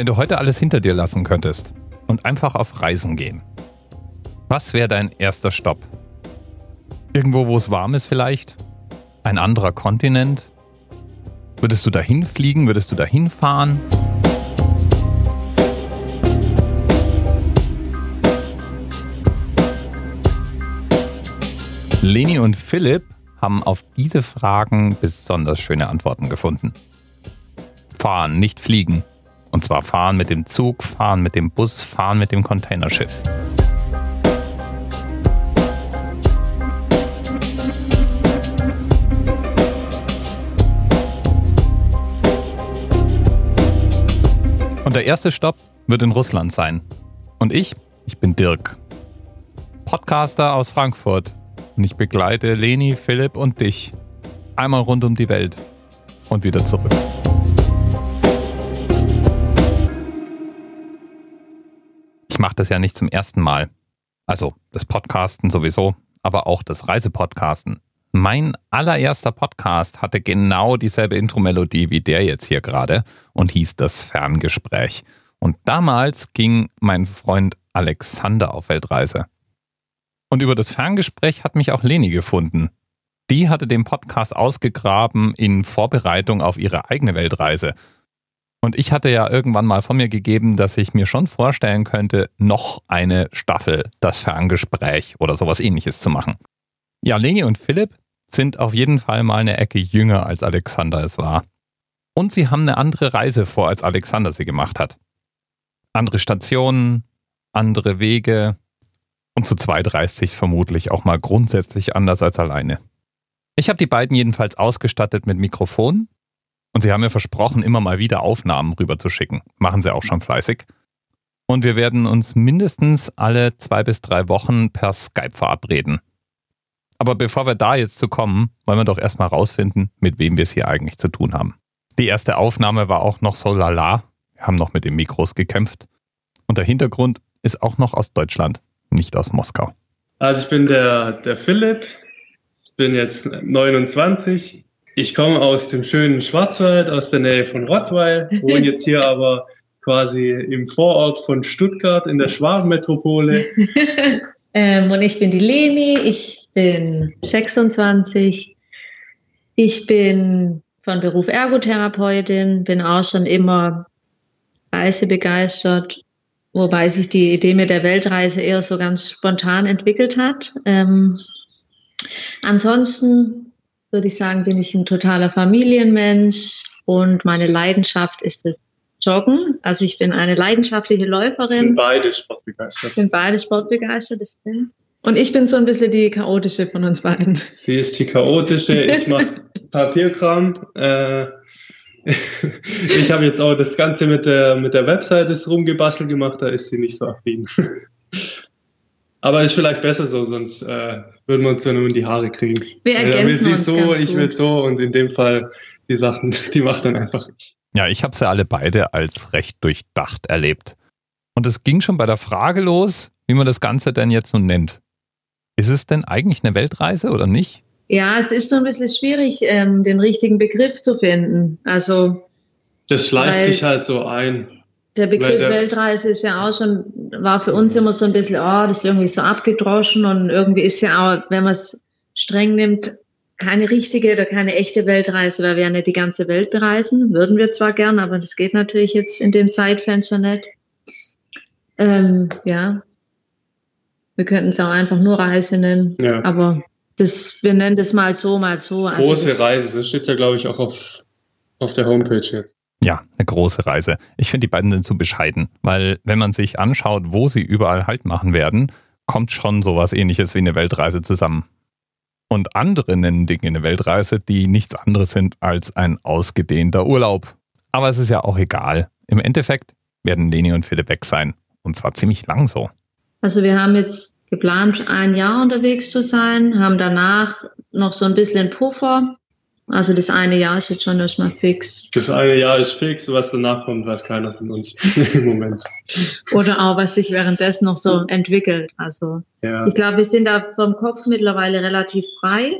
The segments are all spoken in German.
Wenn du heute alles hinter dir lassen könntest und einfach auf Reisen gehen, was wäre dein erster Stopp? Irgendwo, wo es warm ist vielleicht? Ein anderer Kontinent? Würdest du dahin fliegen? Würdest du dahin fahren? Leni und Philipp haben auf diese Fragen besonders schöne Antworten gefunden. Fahren, nicht fliegen. Und zwar fahren mit dem Zug, fahren mit dem Bus, fahren mit dem Containerschiff. Und der erste Stopp wird in Russland sein. Und ich, ich bin Dirk. Podcaster aus Frankfurt. Und ich begleite Leni, Philipp und dich einmal rund um die Welt und wieder zurück. Mache das ja nicht zum ersten Mal. Also das Podcasten sowieso, aber auch das Reisepodcasten. Mein allererster Podcast hatte genau dieselbe Intro-Melodie wie der jetzt hier gerade und hieß das Ferngespräch. Und damals ging mein Freund Alexander auf Weltreise. Und über das Ferngespräch hat mich auch Leni gefunden. Die hatte den Podcast ausgegraben in Vorbereitung auf ihre eigene Weltreise. Und ich hatte ja irgendwann mal von mir gegeben, dass ich mir schon vorstellen könnte, noch eine Staffel, das Ferngespräch oder sowas ähnliches zu machen. Ja, Leni und Philipp sind auf jeden Fall mal eine Ecke jünger als Alexander es war. Und sie haben eine andere Reise vor, als Alexander sie gemacht hat. Andere Stationen, andere Wege. Und zu zweit reist sich vermutlich auch mal grundsätzlich anders als alleine. Ich habe die beiden jedenfalls ausgestattet mit Mikrofon und sie haben mir versprochen, immer mal wieder Aufnahmen rüberzuschicken. Machen sie auch schon fleißig. Und wir werden uns mindestens alle zwei bis drei Wochen per Skype verabreden. Aber bevor wir da jetzt zu kommen, wollen wir doch erstmal rausfinden, mit wem wir es hier eigentlich zu tun haben. Die erste Aufnahme war auch noch so lala. Wir haben noch mit den Mikros gekämpft. Und der Hintergrund ist auch noch aus Deutschland, nicht aus Moskau. Also ich bin der, der Philipp, bin jetzt 29. Ich komme aus dem schönen Schwarzwald, aus der Nähe von Rottweil, wohne jetzt hier aber quasi im Vorort von Stuttgart in der Schwabenmetropole. ähm, und ich bin die Leni, ich bin 26. Ich bin von Beruf Ergotherapeutin, bin auch schon immer reisebegeistert, wobei sich die Idee mit der Weltreise eher so ganz spontan entwickelt hat. Ähm, ansonsten würde ich sagen, bin ich ein totaler Familienmensch und meine Leidenschaft ist das Joggen. Also ich bin eine leidenschaftliche Läuferin. Sind beide sportbegeistert. Sind beide sportbegeistert, das stimmt. Und ich bin so ein bisschen die chaotische von uns beiden. Sie ist die chaotische, ich mache Papierkram. Äh, ich habe jetzt auch das Ganze mit der, mit der Webseite rumgebastelt gemacht, da ist sie nicht so affin. Aber ist vielleicht besser so, sonst äh, würden wir uns ja nur in die Haare kriegen. Wir ergänzen will uns so, ganz ich will so und in dem Fall die Sachen, die macht dann einfach ich. Ja, ich habe sie alle beide als recht durchdacht erlebt. Und es ging schon bei der Frage los, wie man das Ganze denn jetzt nun nennt. Ist es denn eigentlich eine Weltreise oder nicht? Ja, es ist so ein bisschen schwierig, ähm, den richtigen Begriff zu finden. Also Das schleicht Weil- sich halt so ein. Der Begriff der- Weltreise ist ja auch schon, war für uns immer so ein bisschen, oh, das ist irgendwie so abgedroschen und irgendwie ist ja auch, wenn man es streng nimmt, keine richtige oder keine echte Weltreise, weil wir ja nicht die ganze Welt bereisen. Würden wir zwar gern, aber das geht natürlich jetzt in dem Zeitfenster nicht. Ähm, ja. Wir könnten es auch einfach nur Reise nennen. Ja. Aber das, wir nennen das mal so, mal so. Also Große das, Reise, das steht ja, glaube ich, auch auf, auf der Homepage jetzt. Ja, eine große Reise. Ich finde, die beiden sind zu bescheiden, weil wenn man sich anschaut, wo sie überall Halt machen werden, kommt schon sowas ähnliches wie eine Weltreise zusammen. Und andere nennen Dinge eine Weltreise, die nichts anderes sind als ein ausgedehnter Urlaub. Aber es ist ja auch egal. Im Endeffekt werden Leni und Philipp weg sein. Und zwar ziemlich lang so. Also wir haben jetzt geplant, ein Jahr unterwegs zu sein, haben danach noch so ein bisschen Puffer. Also das eine Jahr ist jetzt schon erstmal fix. Das eine Jahr ist fix, was danach kommt, weiß keiner von uns im Moment. Oder auch, was sich währenddessen noch so entwickelt. Also Ja. ich glaube, wir sind da vom Kopf mittlerweile relativ frei.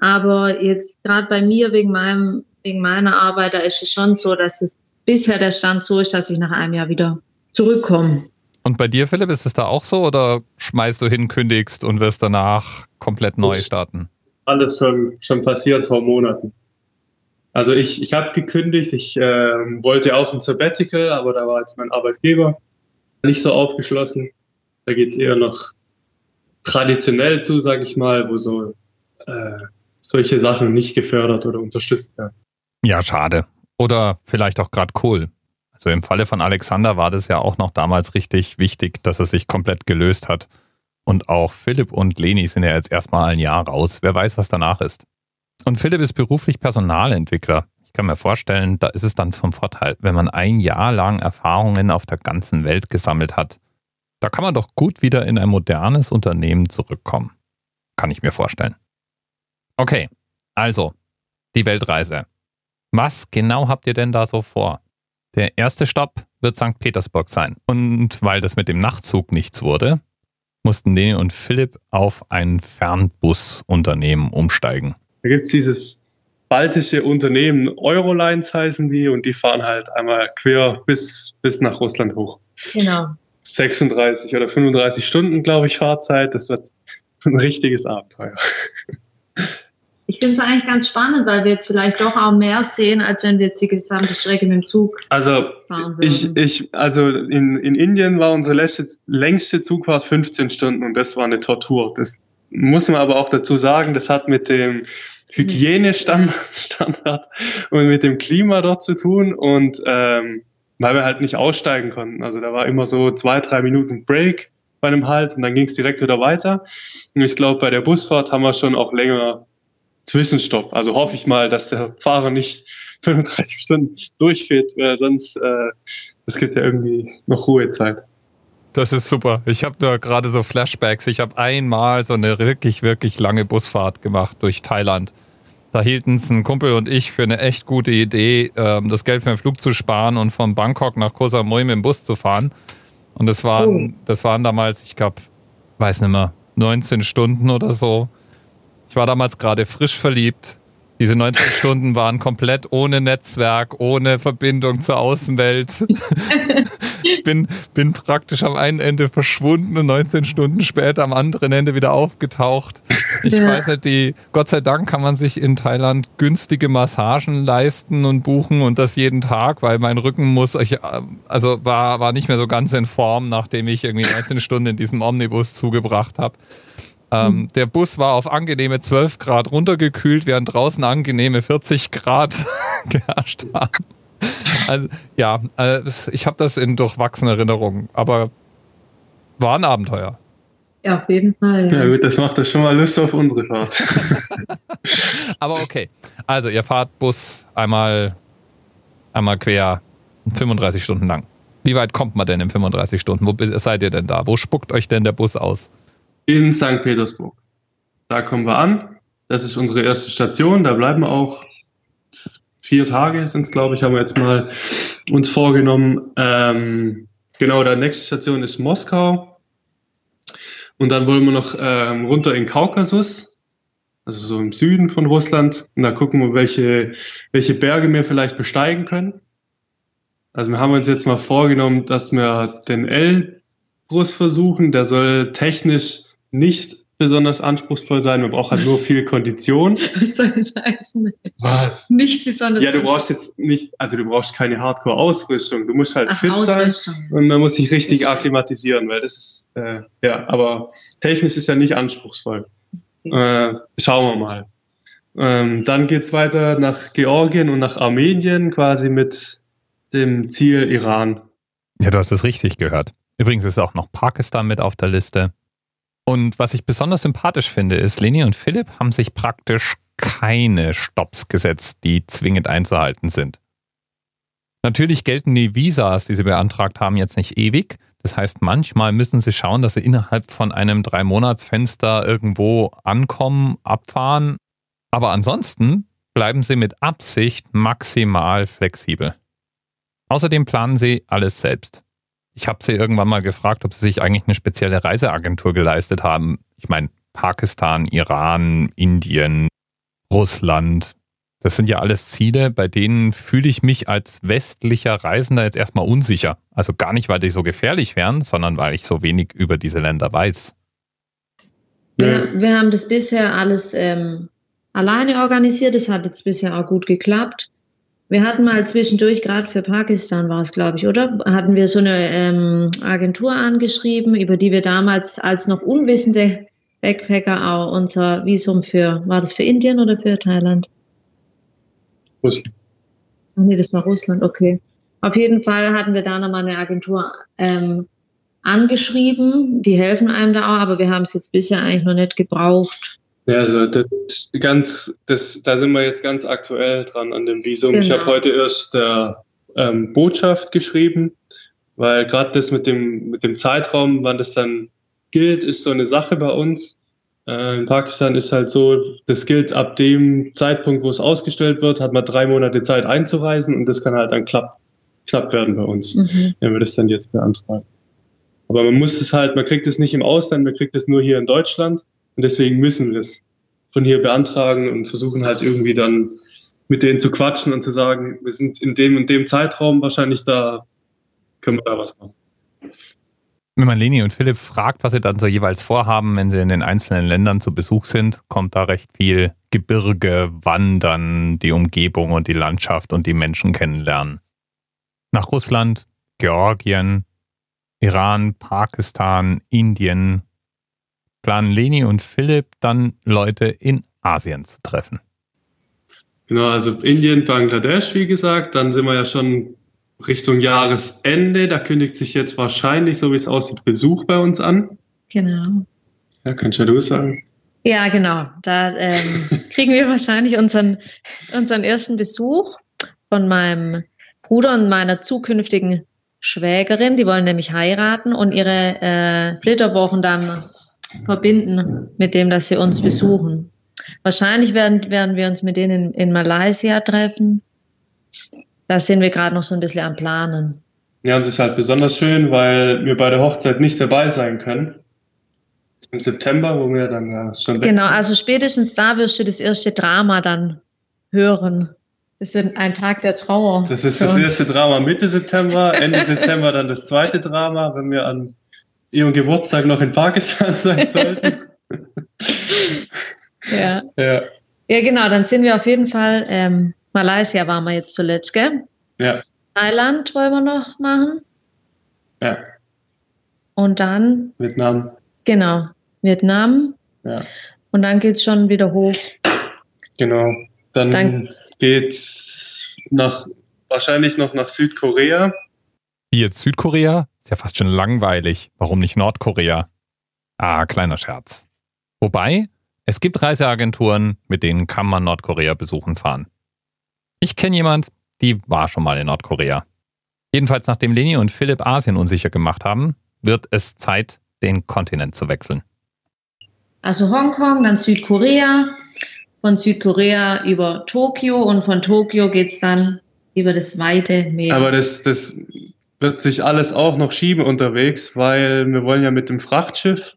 Aber jetzt gerade bei mir wegen meinem, wegen meiner Arbeit, da ist es schon so, dass es bisher der Stand so ist, dass ich nach einem Jahr wieder zurückkomme. Und bei dir, Philipp, ist es da auch so oder schmeißt du hin, kündigst und wirst danach komplett neu starten? Alles schon, schon passiert vor Monaten. Also ich, ich habe gekündigt, ich äh, wollte auch ein Sabbatical, aber da war jetzt mein Arbeitgeber nicht so aufgeschlossen. Da geht es eher noch traditionell zu, sage ich mal, wo so äh, solche Sachen nicht gefördert oder unterstützt werden. Ja, schade. Oder vielleicht auch gerade cool. Also im Falle von Alexander war das ja auch noch damals richtig wichtig, dass er sich komplett gelöst hat. Und auch Philipp und Leni sind ja jetzt erstmal ein Jahr raus. Wer weiß, was danach ist. Und Philipp ist beruflich Personalentwickler. Ich kann mir vorstellen, da ist es dann vom Vorteil, wenn man ein Jahr lang Erfahrungen auf der ganzen Welt gesammelt hat. Da kann man doch gut wieder in ein modernes Unternehmen zurückkommen. Kann ich mir vorstellen. Okay, also die Weltreise. Was genau habt ihr denn da so vor? Der erste Stopp wird St. Petersburg sein. Und weil das mit dem Nachtzug nichts wurde, mussten Leni und Philipp auf ein Fernbusunternehmen umsteigen. Da gibt es dieses baltische Unternehmen, Eurolines heißen die, und die fahren halt einmal quer bis, bis nach Russland hoch. Genau. 36 oder 35 Stunden, glaube ich, Fahrzeit. Das wird ein richtiges Abenteuer. Ich finde es eigentlich ganz spannend, weil wir jetzt vielleicht doch auch mehr sehen, als wenn wir jetzt die gesamte Strecke mit dem Zug also fahren würden. Ich, ich, also in, in Indien war unsere letzte, längste Zugfahrt 15 Stunden und das war eine Tortur. Das muss man aber auch dazu sagen, das hat mit dem Hygienestandard und mit dem Klima dort zu tun und ähm, weil wir halt nicht aussteigen konnten. Also da war immer so zwei, drei Minuten Break bei einem Halt und dann ging es direkt wieder weiter. Und ich glaube, bei der Busfahrt haben wir schon auch länger Zwischenstopp. Also hoffe ich mal, dass der Fahrer nicht 35 Stunden durchfährt, weil sonst äh, es gibt ja irgendwie noch Ruhezeit. Das ist super. Ich habe da gerade so Flashbacks. Ich habe einmal so eine wirklich, wirklich lange Busfahrt gemacht durch Thailand. Da hielten es ein Kumpel und ich für eine echt gute Idee, ähm, das Geld für den Flug zu sparen und von Bangkok nach Koh Samui mit dem Bus zu fahren. Und das waren, das waren damals, ich glaube, weiß nicht mehr, 19 Stunden oder so. Ich war damals gerade frisch verliebt. Diese 19 Stunden waren komplett ohne Netzwerk, ohne Verbindung zur Außenwelt. ich bin, bin praktisch am einen Ende verschwunden und 19 Stunden später am anderen Ende wieder aufgetaucht. Ich ja. weiß nicht, die, Gott sei Dank kann man sich in Thailand günstige Massagen leisten und buchen und das jeden Tag, weil mein Rücken muss, ich, also war, war nicht mehr so ganz in Form, nachdem ich irgendwie 19 Stunden in diesem Omnibus zugebracht habe. Ähm, mhm. Der Bus war auf angenehme 12 Grad runtergekühlt, während draußen angenehme 40 Grad geherrscht haben. Also, ja, also ich habe das in durchwachsenen Erinnerungen, aber war ein Abenteuer. Ja, auf jeden Fall. Ja, gut, das macht doch schon mal Lust auf unsere Fahrt. aber okay. Also, ihr fahrt Bus einmal, einmal quer 35 Stunden lang. Wie weit kommt man denn in 35 Stunden? Wo seid ihr denn da? Wo spuckt euch denn der Bus aus? In St. Petersburg. Da kommen wir an. Das ist unsere erste Station. Da bleiben wir auch vier Tage, sind es, glaube ich, haben wir jetzt mal uns vorgenommen. Ähm, genau, der nächste Station ist Moskau. Und dann wollen wir noch ähm, runter in Kaukasus, also so im Süden von Russland. Und da gucken wir, welche, welche Berge wir vielleicht besteigen können. Also wir haben uns jetzt mal vorgenommen, dass wir den Elbrus versuchen. Der soll technisch nicht besonders anspruchsvoll sein, man braucht halt nur viel Kondition. Was soll das heißen? Was? Nicht besonders. Ja, du brauchst jetzt nicht, also du brauchst keine Hardcore-Ausrüstung. Du musst halt Ach, fit sein und man muss sich richtig akklimatisieren, weil das ist, äh, ja, aber technisch ist ja nicht anspruchsvoll. Okay. Äh, schauen wir mal. Ähm, dann geht's weiter nach Georgien und nach Armenien, quasi mit dem Ziel Iran. Ja, du hast es richtig gehört. Übrigens ist auch noch Pakistan mit auf der Liste. Und was ich besonders sympathisch finde, ist, Leni und Philipp haben sich praktisch keine Stops gesetzt, die zwingend einzuhalten sind. Natürlich gelten die Visas, die sie beantragt haben, jetzt nicht ewig. Das heißt, manchmal müssen sie schauen, dass sie innerhalb von einem Drei-Monats-Fenster irgendwo ankommen, abfahren. Aber ansonsten bleiben sie mit Absicht maximal flexibel. Außerdem planen sie alles selbst. Ich habe sie irgendwann mal gefragt, ob sie sich eigentlich eine spezielle Reiseagentur geleistet haben. Ich meine, Pakistan, Iran, Indien, Russland. Das sind ja alles Ziele, bei denen fühle ich mich als westlicher Reisender jetzt erstmal unsicher. Also gar nicht, weil die so gefährlich wären, sondern weil ich so wenig über diese Länder weiß. Wir, wir haben das bisher alles ähm, alleine organisiert. Das hat jetzt bisher auch gut geklappt. Wir hatten mal zwischendurch, gerade für Pakistan war es, glaube ich, oder? Hatten wir so eine ähm, Agentur angeschrieben, über die wir damals als noch unwissende Backpacker auch unser Visum für, war das für Indien oder für Thailand? Russland. Nee, das war Russland, okay. Auf jeden Fall hatten wir da nochmal eine Agentur ähm, angeschrieben. Die helfen einem da auch, aber wir haben es jetzt bisher eigentlich noch nicht gebraucht. Ja, also das ganz, das, da sind wir jetzt ganz aktuell dran an dem Visum. Genau. Ich habe heute erst der ähm, Botschaft geschrieben, weil gerade das mit dem, mit dem Zeitraum, wann das dann gilt, ist so eine Sache bei uns. Äh, in Pakistan ist halt so, das gilt ab dem Zeitpunkt, wo es ausgestellt wird, hat man drei Monate Zeit einzureisen und das kann halt dann klapp, klapp werden bei uns, mhm. wenn wir das dann jetzt beantragen. Aber man muss es halt, man kriegt es nicht im Ausland, man kriegt es nur hier in Deutschland und deswegen müssen wir es von hier beantragen und versuchen halt irgendwie dann mit denen zu quatschen und zu sagen, wir sind in dem und dem Zeitraum wahrscheinlich da, können wir da was machen. Wenn man Leni und Philipp fragt, was sie dann so jeweils vorhaben, wenn sie in den einzelnen Ländern zu Besuch sind, kommt da recht viel Gebirge, Wandern, die Umgebung und die Landschaft und die Menschen kennenlernen. Nach Russland, Georgien, Iran, Pakistan, Indien planen Leni und Philipp dann Leute in Asien zu treffen. Genau, also Indien, Bangladesch, wie gesagt, dann sind wir ja schon Richtung Jahresende. Da kündigt sich jetzt wahrscheinlich, so wie es aussieht, Besuch bei uns an. Genau. Ja, kannst ja du sagen. Ja, genau. Da ähm, kriegen wir wahrscheinlich unseren, unseren ersten Besuch von meinem Bruder und meiner zukünftigen Schwägerin. Die wollen nämlich heiraten und ihre äh, Flitterwochen dann verbinden mit dem, dass sie uns besuchen. Wahrscheinlich werden, werden wir uns mit denen in, in Malaysia treffen da sind wir gerade noch so ein bisschen am Planen. Ja, und es ist halt besonders schön, weil wir bei der Hochzeit nicht dabei sein können. Im September, wo wir dann ja schon. Genau, also spätestens da wirst du das erste Drama dann hören. Das ist ein Tag der Trauer. Das ist das erste Drama Mitte September, Ende September dann das zweite Drama, wenn wir an ihrem Geburtstag noch in Pakistan sein sollten. ja. ja. Ja, genau, dann sind wir auf jeden Fall ähm, Malaysia waren wir jetzt zuletzt, gell? Ja. Thailand wollen wir noch machen. Ja. Und dann? Vietnam. Genau, Vietnam. Ja. Und dann geht es schon wieder hoch. Genau. Dann, dann geht's nach, wahrscheinlich noch nach Südkorea. Wie jetzt Südkorea? Ist ja fast schon langweilig. Warum nicht Nordkorea? Ah, kleiner Scherz. Wobei, es gibt Reiseagenturen, mit denen kann man Nordkorea besuchen fahren. Ich kenne jemand, die war schon mal in Nordkorea. Jedenfalls nachdem Leni und Philipp Asien unsicher gemacht haben, wird es Zeit, den Kontinent zu wechseln. Also Hongkong, dann Südkorea, von Südkorea über Tokio und von Tokio geht es dann über das weite Meer. Aber das, das wird sich alles auch noch schieben unterwegs, weil wir wollen ja mit dem Frachtschiff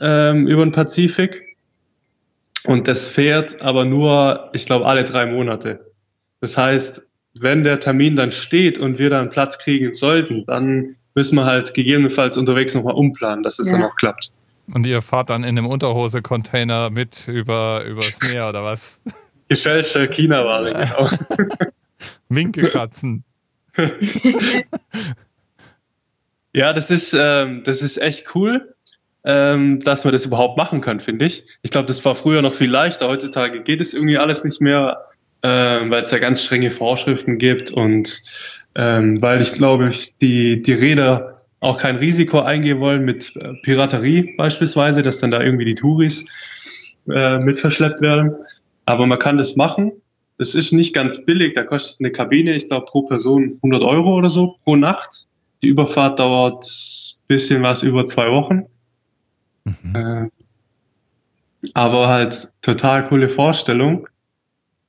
ähm, über den Pazifik und das fährt aber nur, ich glaube, alle drei Monate. Das heißt, wenn der Termin dann steht und wir dann Platz kriegen sollten, dann müssen wir halt gegebenenfalls unterwegs nochmal umplanen, dass es ja. dann auch klappt. Und ihr fahrt dann in einem Unterhose-Container mit über, übers Meer oder was? Gefälschte China-Ware, genau. Winkelkatzen. ja, das ist, ähm, das ist echt cool, ähm, dass man das überhaupt machen kann, finde ich. Ich glaube, das war früher noch viel leichter. Heutzutage geht es irgendwie alles nicht mehr äh, weil es ja ganz strenge Vorschriften gibt und ähm, weil ich glaube, die, die Räder auch kein Risiko eingehen wollen mit äh, Piraterie beispielsweise, dass dann da irgendwie die Touris äh, mit verschleppt werden. Aber man kann das machen. Es ist nicht ganz billig, da kostet eine Kabine, ich glaube, pro Person 100 Euro oder so pro Nacht. Die Überfahrt dauert bisschen was über zwei Wochen. Mhm. Äh, aber halt total coole Vorstellung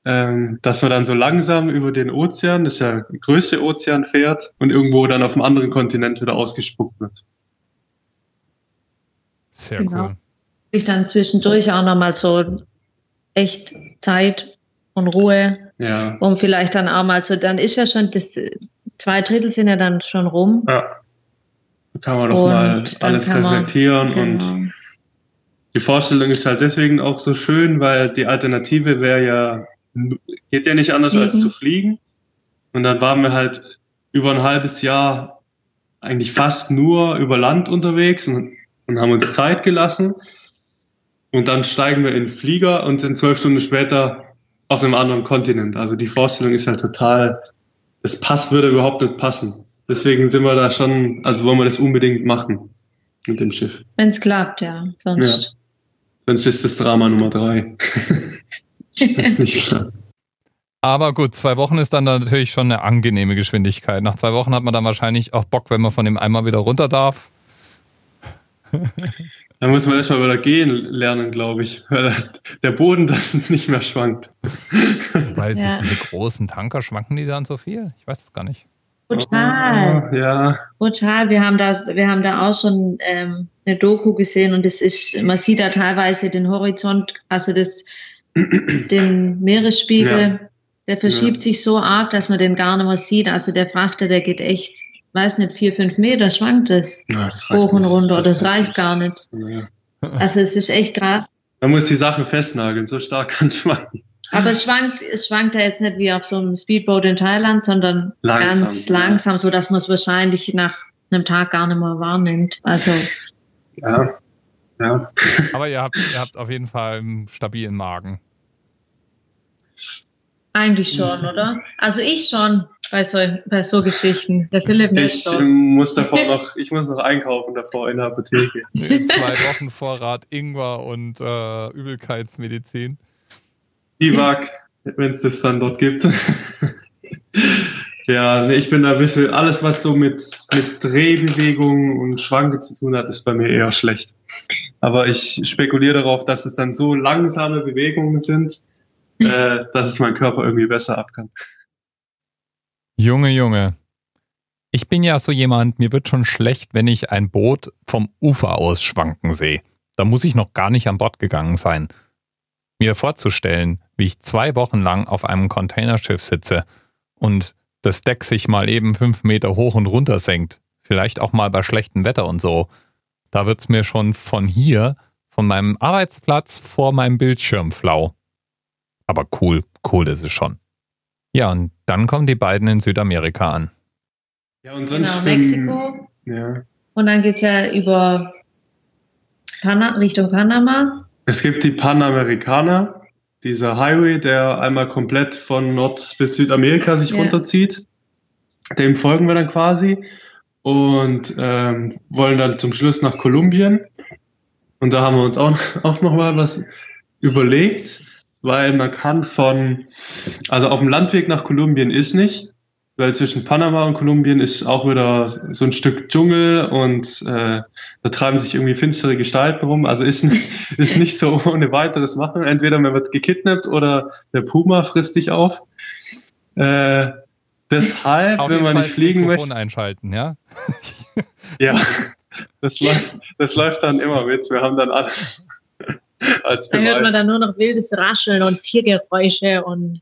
ähm, dass man dann so langsam über den Ozean, das ist ja der größte Ozean, fährt und irgendwo dann auf einem anderen Kontinent wieder ausgespuckt wird. Sehr genau. cool. Ich dann zwischendurch auch nochmal so echt Zeit und Ruhe Ja. Um vielleicht dann auch mal so, dann ist ja schon, das zwei Drittel sind ja dann schon rum. Ja. Da kann man noch Und mal alles kann man- reflektieren und Genau. die Vorstellung ist halt deswegen auch so schön, weil die Alternative wäre ja, geht ja nicht anders als Fliegen. zu fliegen. Und dann waren wir halt über ein halbes Jahr eigentlich fast nur über Land unterwegs und, und haben uns Zeit gelassen. Und dann steigen wir in den Flieger und sind zwölf Stunden später auf einem anderen Kontinent. Also die Vorstellung ist halt total, das Pass würde überhaupt nicht passen. Deswegen sind wir da schon, also wollen wir das unbedingt machen mit dem Schiff. Wenn es klappt, ja. Sonst. Sonst ist das Drama Nummer drei. ist nicht klar. Aber gut, zwei Wochen ist dann da natürlich schon eine angenehme Geschwindigkeit. Nach zwei Wochen hat man dann wahrscheinlich auch Bock, wenn man von dem Eimer wieder runter darf. Da muss man erstmal wieder gehen lernen, glaube ich, weil der Boden dann nicht mehr schwankt. Weil Ja. diese großen Tanker schwanken die dann so viel? Ich weiß es gar nicht. Total. Oh, Ja, Total. Wir haben da, wir haben da auch schon ähm, eine Doku gesehen und es ist, man sieht da teilweise den Horizont, also das, den Meeresspiegel, Ja. der verschiebt sich so arg, dass man den gar nicht mehr sieht. Also der Frachter, der geht echt, weiß nicht, vier, fünf Meter schwankt es Ja, hoch und runter. Das, Das reicht gar nicht. Ja. Also es ist echt krass. Man muss die Sachen festnageln, so stark kann es schwanken. Aber es schwankt, es schwankt ja jetzt nicht wie auf so einem Speedboat in Thailand, sondern Langsam, ganz ja. langsam, so dass man es wahrscheinlich nach einem Tag gar nicht mehr wahrnimmt. Also Ja, ja. Aber ihr habt, ihr habt auf jeden Fall einen stabilen Magen. eigentlich schon, oder? Also ich schon bei so, bei so Geschichten. Der Philipp Ich so. muss davor noch, ich muss noch einkaufen davor in der Apotheke. Zwei Wochen Vorrat Ingwer und äh, Übelkeitsmedizin. Biwak, wenn es das dann dort gibt. ja, nee, ich bin da ein bisschen, alles was so mit, mit Drehbewegungen und Schwanke zu tun hat, ist bei mir eher schlecht. Aber ich spekuliere darauf, dass es dann so langsame Bewegungen sind, äh, dass es mein Körper irgendwie besser ab kann. Junge, Junge. Ich bin ja so jemand, mir wird schon schlecht, wenn ich ein Boot vom Ufer aus schwanken sehe. Da muss ich noch gar nicht an Bord gegangen sein. Mir vorzustellen, wie ich zwei Wochen lang auf einem Containerschiff sitze und das Deck sich mal eben fünf Meter hoch und runter senkt, vielleicht auch mal bei schlechtem Wetter und so, da wird's mir schon von hier, von meinem Arbeitsplatz vor meinem Bildschirm flau. Aber cool, cool ist es schon. Ja, und dann kommen die beiden in Südamerika an. Ja, und sonst Genau, Mexiko. Ja. Und dann geht's ja über Pana Richtung Panama. Es gibt die Panamericana, dieser Highway, der einmal komplett von Nord- bis Südamerika sich Ja. runterzieht. Dem folgen wir dann quasi und ähm, wollen dann zum Schluss nach Kolumbien. Und da haben wir uns auch, auch noch mal was überlegt, weil man kann von, also auf dem Landweg nach Kolumbien ist nicht, weil zwischen Panama und Kolumbien ist auch wieder so ein Stück Dschungel und äh, da treiben sich irgendwie finstere Gestalten rum. Also ist, nicht- ist nicht so ohne weiteres machen. Entweder man wird gekidnappt oder der Puma frisst dich auf. Äh, deshalb, Auf wenn man Fall nicht fliegen Mikrofon möchte, einschalten, ja? ja, das läuft, das läuft dann immer mit. Wir haben dann alles als Da hört man dann nur noch wildes Rascheln und Tiergeräusche und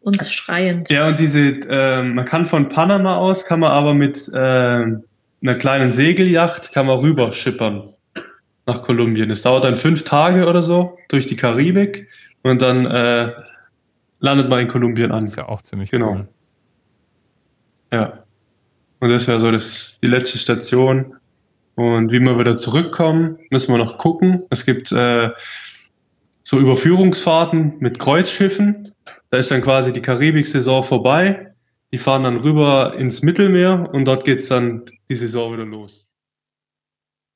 uns schreiend. Ja, und diese, ähm, man kann von Panama aus, kann man aber mit ähm, einer kleinen Segelyacht, kann man rüber schippern nach Kolumbien. Es dauert dann fünf Tage oder so durch die Karibik und dann äh, landet man in Kolumbien Das an. ist ja auch ziemlich Genau. cool. Ja. Und das wäre so das, die letzte Station. Und wie wir wieder zurückkommen, müssen wir noch gucken. Es gibt äh, so Überführungsfahrten mit Kreuzschiffen. Da ist dann quasi die Karibik-Saison vorbei. Die fahren dann rüber ins Mittelmeer und dort geht's dann die Saison wieder los.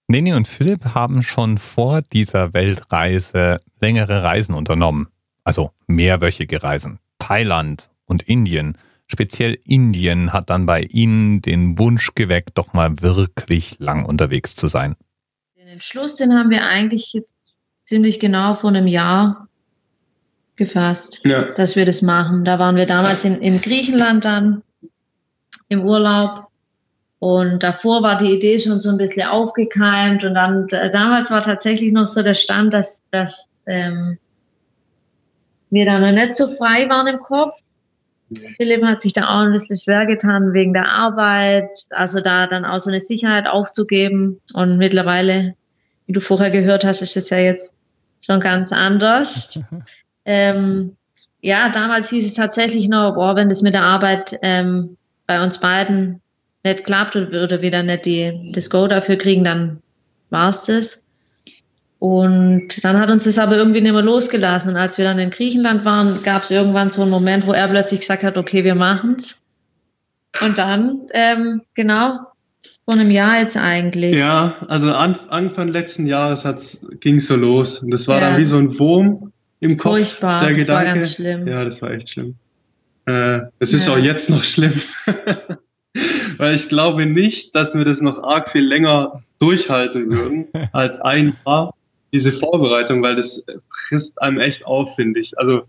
Neni und Philipp haben schon vor dieser Weltreise längere Reisen unternommen. Also mehrwöchige Reisen. Thailand und Indien. Speziell Indien hat dann bei ihnen den Wunsch geweckt, doch mal wirklich lang unterwegs zu sein. Den Entschluss, den haben wir eigentlich jetzt ziemlich genau vor einem Jahr gefasst, Ja. dass wir das machen. Da waren wir damals in, in Griechenland dann im Urlaub. Und davor war die Idee schon so ein bisschen aufgekeimt. Und dann, da- damals war tatsächlich noch so der Stand, dass, dass ähm, wir da noch nicht so frei waren im Kopf. Philipp hat sich da auch ein bisschen schwer getan wegen der Arbeit, also da dann auch so eine Sicherheit aufzugeben. Und mittlerweile, wie du vorher gehört hast, ist es ja jetzt schon ganz anders. ähm, ja, damals hieß es tatsächlich noch, boah, wenn das mit der Arbeit ähm, bei uns beiden nicht klappt oder wir dann nicht die, das Go dafür kriegen, dann war's das. Und dann hat uns das aber irgendwie nicht mehr losgelassen. Und als wir dann in Griechenland waren, gab es irgendwann so einen Moment, wo er plötzlich gesagt hat, okay, wir machen's. Und dann, ähm, genau, vor einem Jahr jetzt eigentlich. Ja, also Anfang letzten Jahres ging es so los. Und das war ja. dann wie so ein Wurm im Kopf. Furchtbar, der das Gedanke. war ganz schlimm. Ja, das war echt schlimm. Äh, es ist ja. auch jetzt noch schlimm. Weil ich glaube nicht, dass wir das noch arg viel länger durchhalten würden als ein Jahr diese Vorbereitung, weil das frisst einem echt auf, finde ich. Also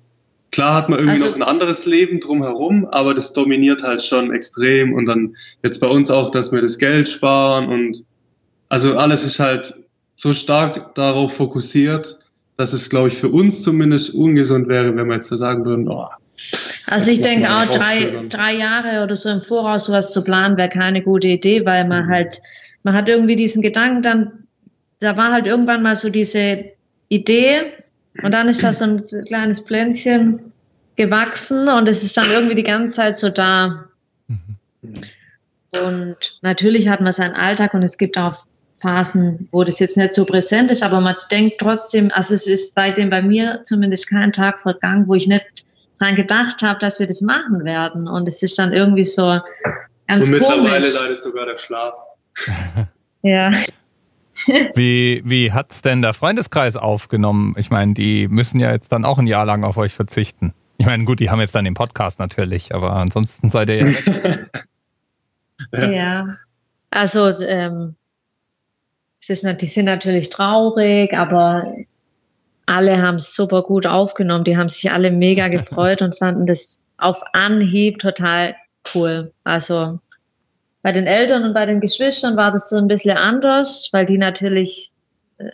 klar hat man irgendwie also, noch ein anderes Leben drumherum, aber das dominiert halt schon extrem. Und dann jetzt bei uns auch, dass wir das Geld sparen und also alles ist halt so stark darauf fokussiert, dass es, glaube ich, für uns zumindest ungesund wäre, wenn wir jetzt da sagen würden, oh, also ich denke auch, drei, drei Jahre oder so im Voraus sowas zu planen, wäre keine gute Idee, weil man mhm. halt, man hat irgendwie diesen Gedanken dann, da war halt irgendwann mal so diese Idee und dann ist da so ein kleines Pflänzchen gewachsen und es ist dann irgendwie die ganze Zeit so da. Und natürlich hat man seinen Alltag und es gibt auch Phasen, wo das jetzt nicht so präsent ist, aber man denkt trotzdem, also es ist seitdem bei mir zumindest kein Tag vergangen, wo ich nicht dran gedacht habe, dass wir das machen werden. Und es ist dann irgendwie so ganz Und mittlerweile leidet sogar der Schlaf. ja. Wie, wie hat es denn der Freundeskreis aufgenommen? Ich meine, die müssen ja jetzt dann auch ein Jahr lang auf euch verzichten. Ich meine, gut, die haben jetzt dann den Podcast natürlich, aber ansonsten seid ihr ja ja. also ähm, es ist, die sind natürlich traurig, aber alle haben es super gut aufgenommen. Die haben sich alle mega gefreut und fanden das auf Anhieb total cool. Also bei den Eltern und bei den Geschwistern war das so ein bisschen anders, weil die natürlich äh,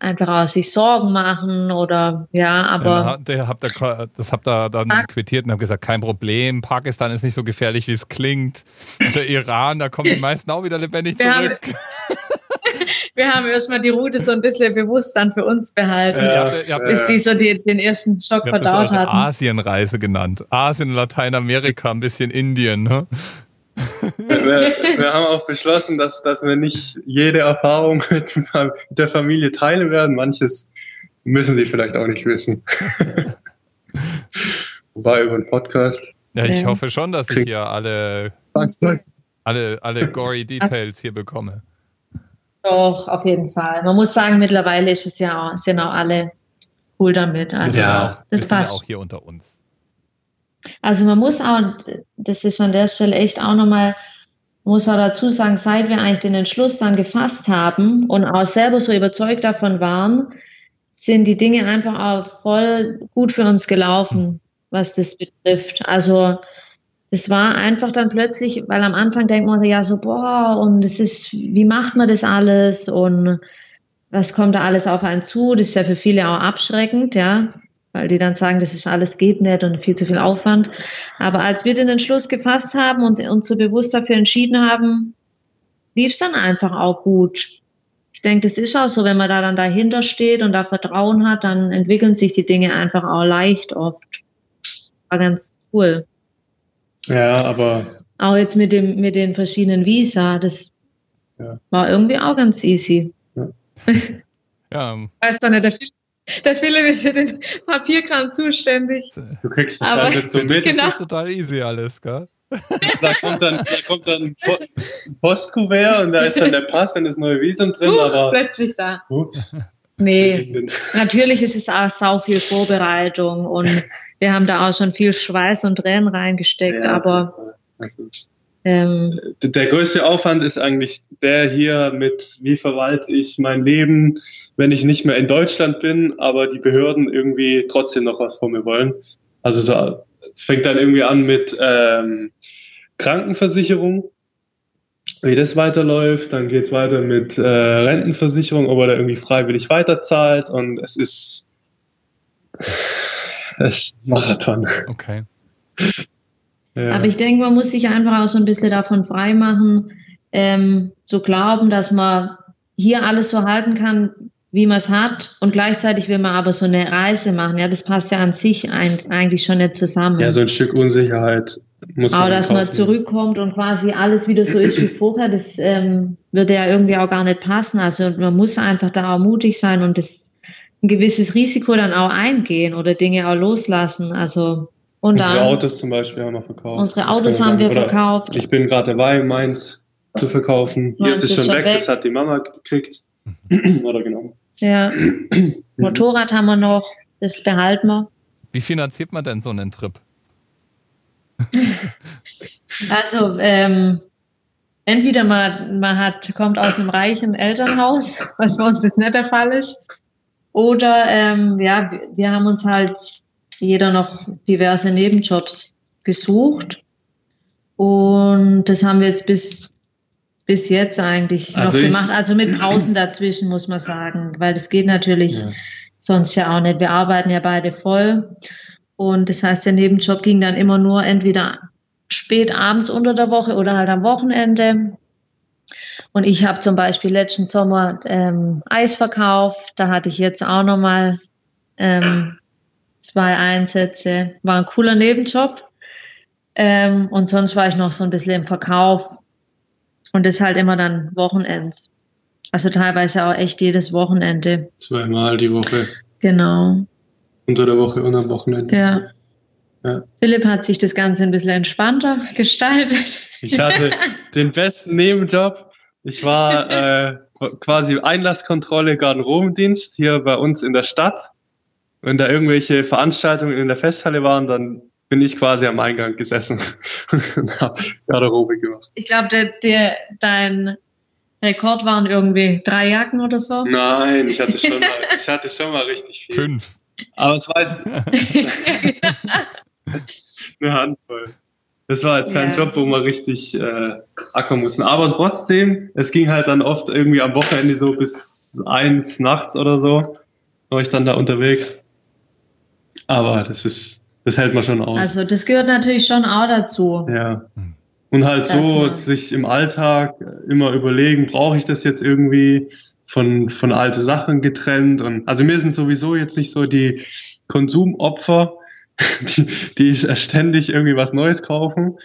einfach aus sich Sorgen machen oder ja, aber. Ja, habt ihr, das habt ihr dann ah. quittiert und habt gesagt, kein Problem, Pakistan ist nicht so gefährlich, wie es klingt. Und der Iran, da kommen die meisten auch wieder lebendig zurück. Haben, wir haben erstmal die Route so ein bisschen bewusst dann für uns behalten, ja, bis die so die, den ersten Schock verdaut hatten. Asienreise genannt. Asien, Lateinamerika, ein bisschen Indien. Ne? Wir, wir, haben auch beschlossen, dass, dass wir nicht jede Erfahrung mit der Familie teilen werden. Manches müssen sie vielleicht auch nicht wissen. Wobei über einen Podcast. Ja, ich hoffe schon, dass ich hier alle, alle, alle gory Details hier bekomme. Doch, auf jeden Fall. Man muss sagen, mittlerweile ist es ja auch, sind auch alle cool damit. Also, ja, das passt. Ja auch hier unter uns. Also man muss auch, das ist an der Stelle echt auch nochmal, muss auch dazu sagen, seit wir eigentlich den Entschluss dann gefasst haben und auch selber so überzeugt davon waren, sind die Dinge einfach auch voll gut für uns gelaufen, was das betrifft. Also das war einfach dann plötzlich, weil am Anfang denkt man so, ja so, boah, und es ist, wie macht man das alles und was kommt da alles auf einen zu? Das ist ja für viele auch abschreckend, ja weil die dann sagen, das ist alles geht nicht und viel zu viel Aufwand. Aber als wir den Entschluss gefasst haben und uns so bewusst dafür entschieden haben, lief es dann einfach auch gut. Ich denke, das ist auch so, wenn man da dann dahinter steht und da Vertrauen hat, dann entwickeln sich die Dinge einfach auch leicht oft. War ganz cool. Ja, aber. Auch jetzt mit dem, mit den verschiedenen Visa, das ja. war irgendwie auch ganz easy. Ja. ja. Weißt du nicht, der Philipp der Philipp ist für den Papierkram zuständig. Du kriegst das aber, halt so mit. Genau. Das ist total easy alles, gell? da kommt dann, da kommt dann ein Postkuvert und da ist dann der Pass und das neue Visum drin. Uff, aber plötzlich da. Ups. Nee, natürlich ist es auch sau viel Vorbereitung und wir haben da auch schon viel Schweiß und Tränen reingesteckt, ja, aber also, ähm, der größte Aufwand ist eigentlich der hier mit, wie verwalte ich mein Leben, wenn ich nicht mehr in Deutschland bin, aber die Behörden irgendwie trotzdem noch was von mir wollen. Also so, es fängt dann irgendwie an mit ähm, Krankenversicherung, wie das weiterläuft. Dann geht es weiter mit äh, Rentenversicherung, ob er da irgendwie freiwillig weiterzahlt. Und es ist Das ist Marathon. Okay. Ja. Aber ich denke, man muss sich einfach auch so ein bisschen davon freimachen, ähm, zu glauben, dass man hier alles so halten kann, wie man es hat und gleichzeitig will man aber so eine Reise machen. Ja, das passt ja an sich ein, eigentlich schon nicht zusammen. Ja, so ein Stück Unsicherheit muss man. Aber dass man zurückkommt und quasi alles wieder so ist wie vorher, das ähm, würde ja irgendwie auch gar nicht passen. Also man muss einfach da auch mutig sein und das ein gewisses Risiko dann auch eingehen oder Dinge auch loslassen. Also und unsere dann, Autos zum Beispiel haben wir verkauft. Unsere Autos haben wir oder verkauft. Ich bin gerade dabei, meins zu verkaufen. Hier ist es schon weg, weg, das hat die Mama gekriegt. oder genommen. Ja. Motorrad haben wir noch, das behalten wir. Wie finanziert man denn so einen Trip? also, ähm, entweder man, man hat, kommt aus einem reichen Elternhaus, was bei uns jetzt nicht der Fall ist, oder ähm, ja, wir haben uns halt jeder noch diverse Nebenjobs gesucht. Und das haben wir jetzt bis, bis jetzt eigentlich also noch gemacht. Also mit Pausen dazwischen, muss man sagen, weil das geht natürlich ja. sonst ja auch nicht. Wir arbeiten ja beide voll. Und das heißt, der Nebenjob ging dann immer nur entweder spät abends unter der Woche oder halt am Wochenende. Und ich habe zum Beispiel letzten Sommer ähm, Eis verkauft. Da hatte ich jetzt auch nochmal ähm, zwei Einsätze. War ein cooler Nebenjob. Ähm, und sonst war ich noch so ein bisschen im Verkauf. Und das halt immer dann Wochenends. Also teilweise auch echt jedes Wochenende. Zweimal die Woche. Genau. Unter der Woche und am Wochenende. Ja. ja. Philipp hat sich das Ganze ein bisschen entspannter gestaltet. Ich hatte den besten Nebenjob. Ich war äh, quasi Einlasskontrolle Garderobendienst hier bei uns in der Stadt. Wenn da irgendwelche Veranstaltungen in der Festhalle waren, dann bin ich quasi am Eingang gesessen und habe Garderobe gemacht. Ich glaube, der, der, dein Rekord waren irgendwie drei Jacken oder so. Nein, ich hatte schon mal, ich hatte schon mal richtig viel. Fünf. Aber es war jetzt eine Handvoll. Das war jetzt kein ja. Job, wo man richtig äh, ackern mussten. Aber trotzdem, es ging halt dann oft irgendwie am Wochenende so bis eins nachts oder so, war ich dann da unterwegs. Aber das ist, das hält man schon aus. Also das gehört natürlich schon auch dazu. Ja. Und halt so sich im Alltag immer überlegen, brauche ich das jetzt irgendwie von, von alte Sachen getrennt? Und also mir sind sowieso jetzt nicht so die Konsumopfer, die, die ständig irgendwie was Neues kaufen.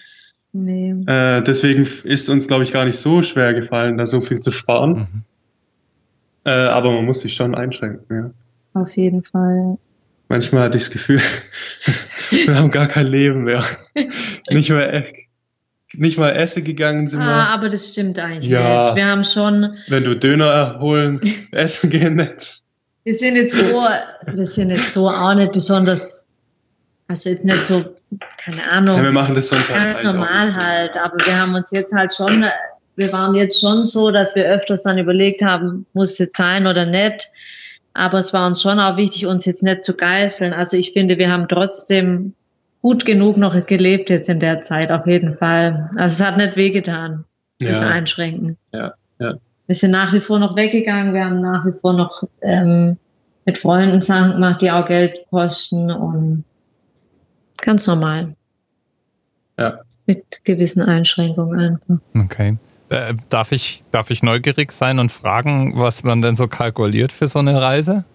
Nee. Äh, deswegen ist uns, glaube ich, gar nicht so schwer gefallen, da so viel zu sparen. Mhm. Äh, aber man muss sich schon einschränken, ja. Auf jeden Fall. Manchmal hatte ich das Gefühl, wir haben gar kein Leben mehr. nicht mal, nicht mal essen gegangen sind ah, wir. aber das stimmt eigentlich ja, nicht. Wir haben schon. Wenn du Döner holen, essen gehen nicht. Wir sind jetzt so, wir sind jetzt so auch nicht besonders, also jetzt nicht so, keine Ahnung. Ja, wir machen das sonst halt ganz halt normal halt, aber wir haben uns jetzt halt schon, wir waren jetzt schon so, dass wir öfters dann überlegt haben, muss es jetzt sein oder nicht. Aber es war uns schon auch wichtig, uns jetzt nicht zu geißeln. Also ich finde, wir haben trotzdem gut genug noch gelebt jetzt in der Zeit, auf jeden Fall. Also es hat nicht wehgetan, das ja. Einschränken. Ja, ja. Wir sind nach wie vor noch weggegangen, wir haben nach wie vor noch ähm, mit Freunden Sachen gemacht, die auch Geld kosten und ganz normal. Ja. Mit gewissen Einschränkungen einfach. Okay. Äh, darf, ich, darf ich neugierig sein und fragen, was man denn so kalkuliert für so eine Reise?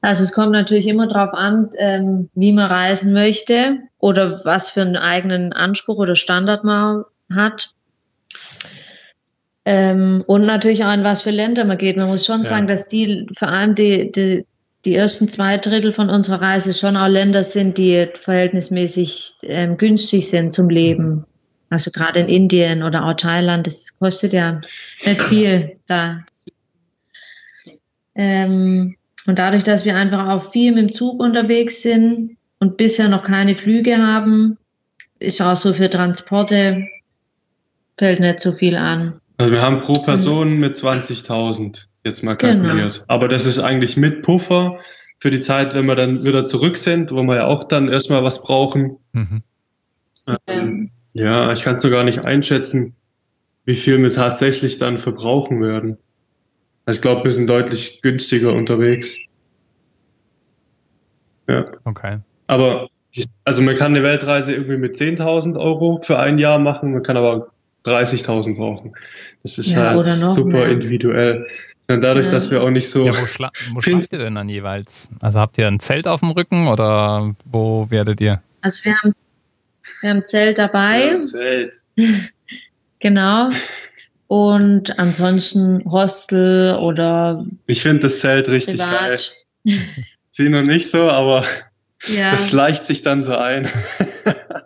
Also es kommt natürlich immer darauf an, ähm, wie man reisen möchte oder was für einen eigenen Anspruch oder Standard man hat. Ähm, und natürlich auch in was für Länder man geht. Man muss schon ja. sagen, dass die, vor allem die, die, die ersten zwei Drittel von unserer Reise schon auch Länder sind, die verhältnismäßig ähm, günstig sind zum Leben. Also gerade in Indien oder auch Thailand, das kostet ja nicht viel da. Ähm, und dadurch, dass wir einfach auch viel mit dem Zug unterwegs sind und bisher noch keine Flüge haben, ist auch so für Transporte fällt nicht so viel an. Also wir haben pro Person mit 20.000 jetzt mal kalkuliert. Genau. Aber das ist eigentlich mit Puffer für die Zeit, wenn wir dann wieder zurück sind, wo wir ja auch dann erstmal was brauchen. Mhm. Ähm, ja, ich kann es nur gar nicht einschätzen, wie viel wir tatsächlich dann verbrauchen werden. Also ich glaube, wir sind deutlich günstiger unterwegs. Ja. Okay. Aber also man kann eine Weltreise irgendwie mit 10.000 Euro für ein Jahr machen, man kann aber 30.000 brauchen. Das ist Ja, halt super mehr. individuell. Und dadurch, Ja. dass wir auch nicht so. Ja, wo, schla wo Findest- schlaft ihr denn dann jeweils? Also habt ihr ein Zelt auf dem Rücken oder wo werdet ihr? Also wir haben, wir haben Zelt dabei, Ja, Zelt. genau. Und ansonsten Hostel oder Ich finde das Zelt richtig geil. privat. Sie noch nicht so, aber Ja, das schleicht sich dann so ein.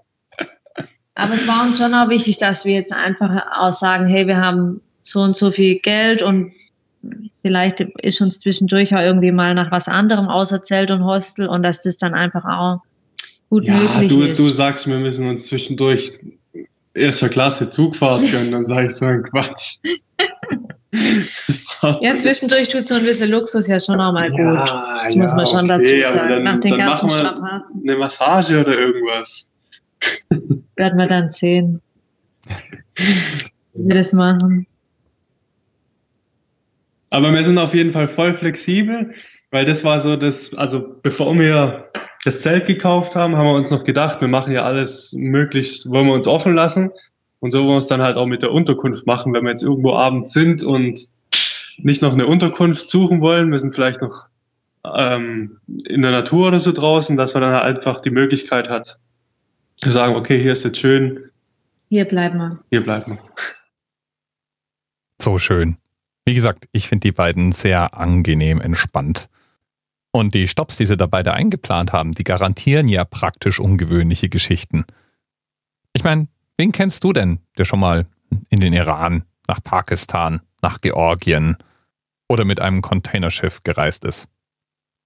aber es war uns schon auch wichtig, dass wir jetzt einfach auch sagen, hey, wir haben so und so viel Geld und vielleicht ist uns zwischendurch auch irgendwie mal nach was anderem außer Zelt und Hostel und dass das dann einfach auch gut Ja, möglich du, ist. du sagst, wir müssen uns zwischendurch erster Klasse Zugfahrt gönnen, dann sage ich so ein Quatsch. ja, zwischendurch tut so ein bisschen Luxus ja schon auch mal gut. Das muss man schon okay, dazu sagen. Nach den dann ganzen Strapazen eine Massage oder irgendwas. werden wir dann sehen, wie wir das machen. Aber wir sind auf jeden Fall voll flexibel, weil das war so das, also bevor wir das Zelt gekauft haben, haben wir uns noch gedacht, wir machen ja alles möglichst, wollen wir uns offen lassen. Und so wollen wir es dann halt auch mit der Unterkunft machen, wenn wir jetzt irgendwo abends sind und nicht noch eine Unterkunft suchen wollen, wir sind vielleicht noch ähm, in der Natur oder so draußen, dass man dann halt einfach die Möglichkeit hat, zu sagen, okay, hier ist jetzt schön, Hier bleiben wir. hier bleiben wir. So schön. Wie gesagt, ich finde die beiden sehr angenehm entspannt. Und die Stops, die sie da beide eingeplant haben, die garantieren ja praktisch ungewöhnliche Geschichten. Ich meine, wen kennst du denn, der schon mal in den Iran, nach Pakistan, nach Georgien oder mit einem Containerschiff gereist ist?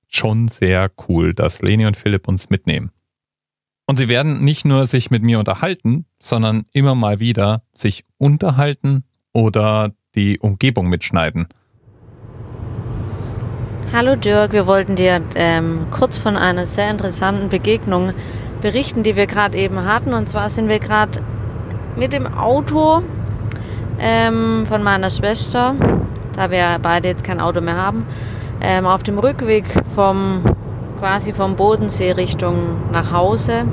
Schon sehr cool, dass Leni und Philipp uns mitnehmen. Und sie werden nicht nur sich mit mir unterhalten, sondern immer mal wieder sich unterhalten oder die Umgebung mitschneiden. Hallo Dirk, wir wollten dir ähm, kurz von einer sehr interessanten Begegnung berichten, die wir gerade eben hatten. Und zwar sind wir gerade mit dem Auto ähm, von meiner Schwester, da wir beide jetzt kein Auto mehr haben, ähm, auf dem Rückweg vom quasi vom Bodensee Richtung nach Hause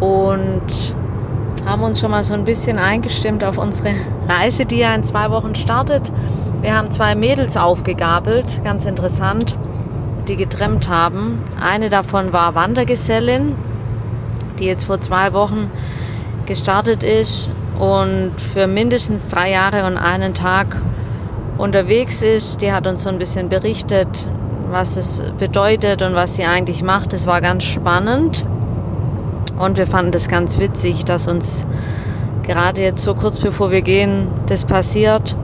und haben uns schon mal so ein bisschen eingestimmt auf unsere Reise, die ja in zwei Wochen startet. Wir haben zwei Mädels aufgegabelt, ganz interessant, die getrennt haben. Eine davon war Wandergesellin, die jetzt vor zwei Wochen gestartet ist und für mindestens drei Jahre und einen Tag unterwegs ist. Die hat uns so ein bisschen berichtet, was es bedeutet und was sie eigentlich macht. Das war ganz spannend. Und wir fanden das ganz witzig, dass uns gerade jetzt so kurz bevor wir gehen, das passiert.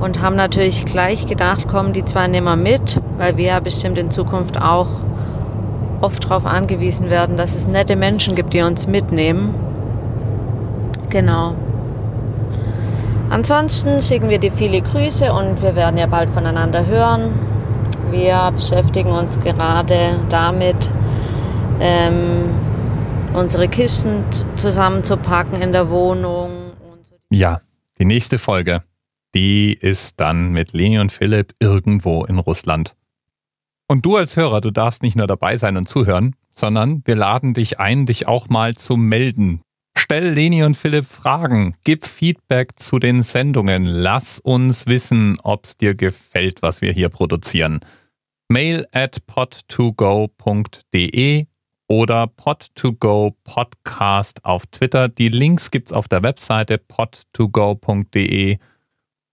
Und haben natürlich gleich gedacht, kommen die zwei nehmen wir mit, weil wir ja bestimmt in Zukunft auch oft darauf angewiesen werden, dass es nette Menschen gibt, die uns mitnehmen. Genau. Ansonsten schicken wir dir viele Grüße und wir werden ja bald voneinander hören. Wir beschäftigen uns gerade damit, ähm, unsere Kisten zusammenzupacken in der Wohnung. Ja, die nächste Folge, die ist dann mit Leni und Philipp irgendwo in Russland. Und du als Hörer, du darfst nicht nur dabei sein und zuhören, sondern wir laden dich ein, dich auch mal zu melden. Stell Leni und Philipp Fragen, gib Feedback zu den Sendungen, lass uns wissen, ob es dir gefällt, was wir hier produzieren. Mail at pod2go.de oder pod2go Podcast auf Twitter. Die Links gibt's auf der Webseite pod2go.de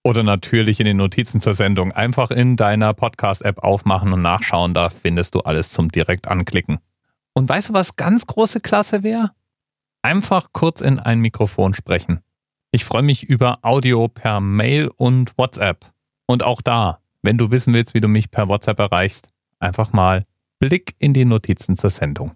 oder natürlich in den Notizen zur Sendung. Einfach in deiner Podcast-App aufmachen und nachschauen. Da findest du alles zum direkt anklicken. Und weißt du, was ganz große Klasse wäre? Einfach kurz in ein Mikrofon sprechen. Ich freue mich über Audio per Mail und WhatsApp. Und auch da, wenn du wissen willst, wie du mich per WhatsApp erreichst, einfach mal Blick in die Notizen zur Sendung.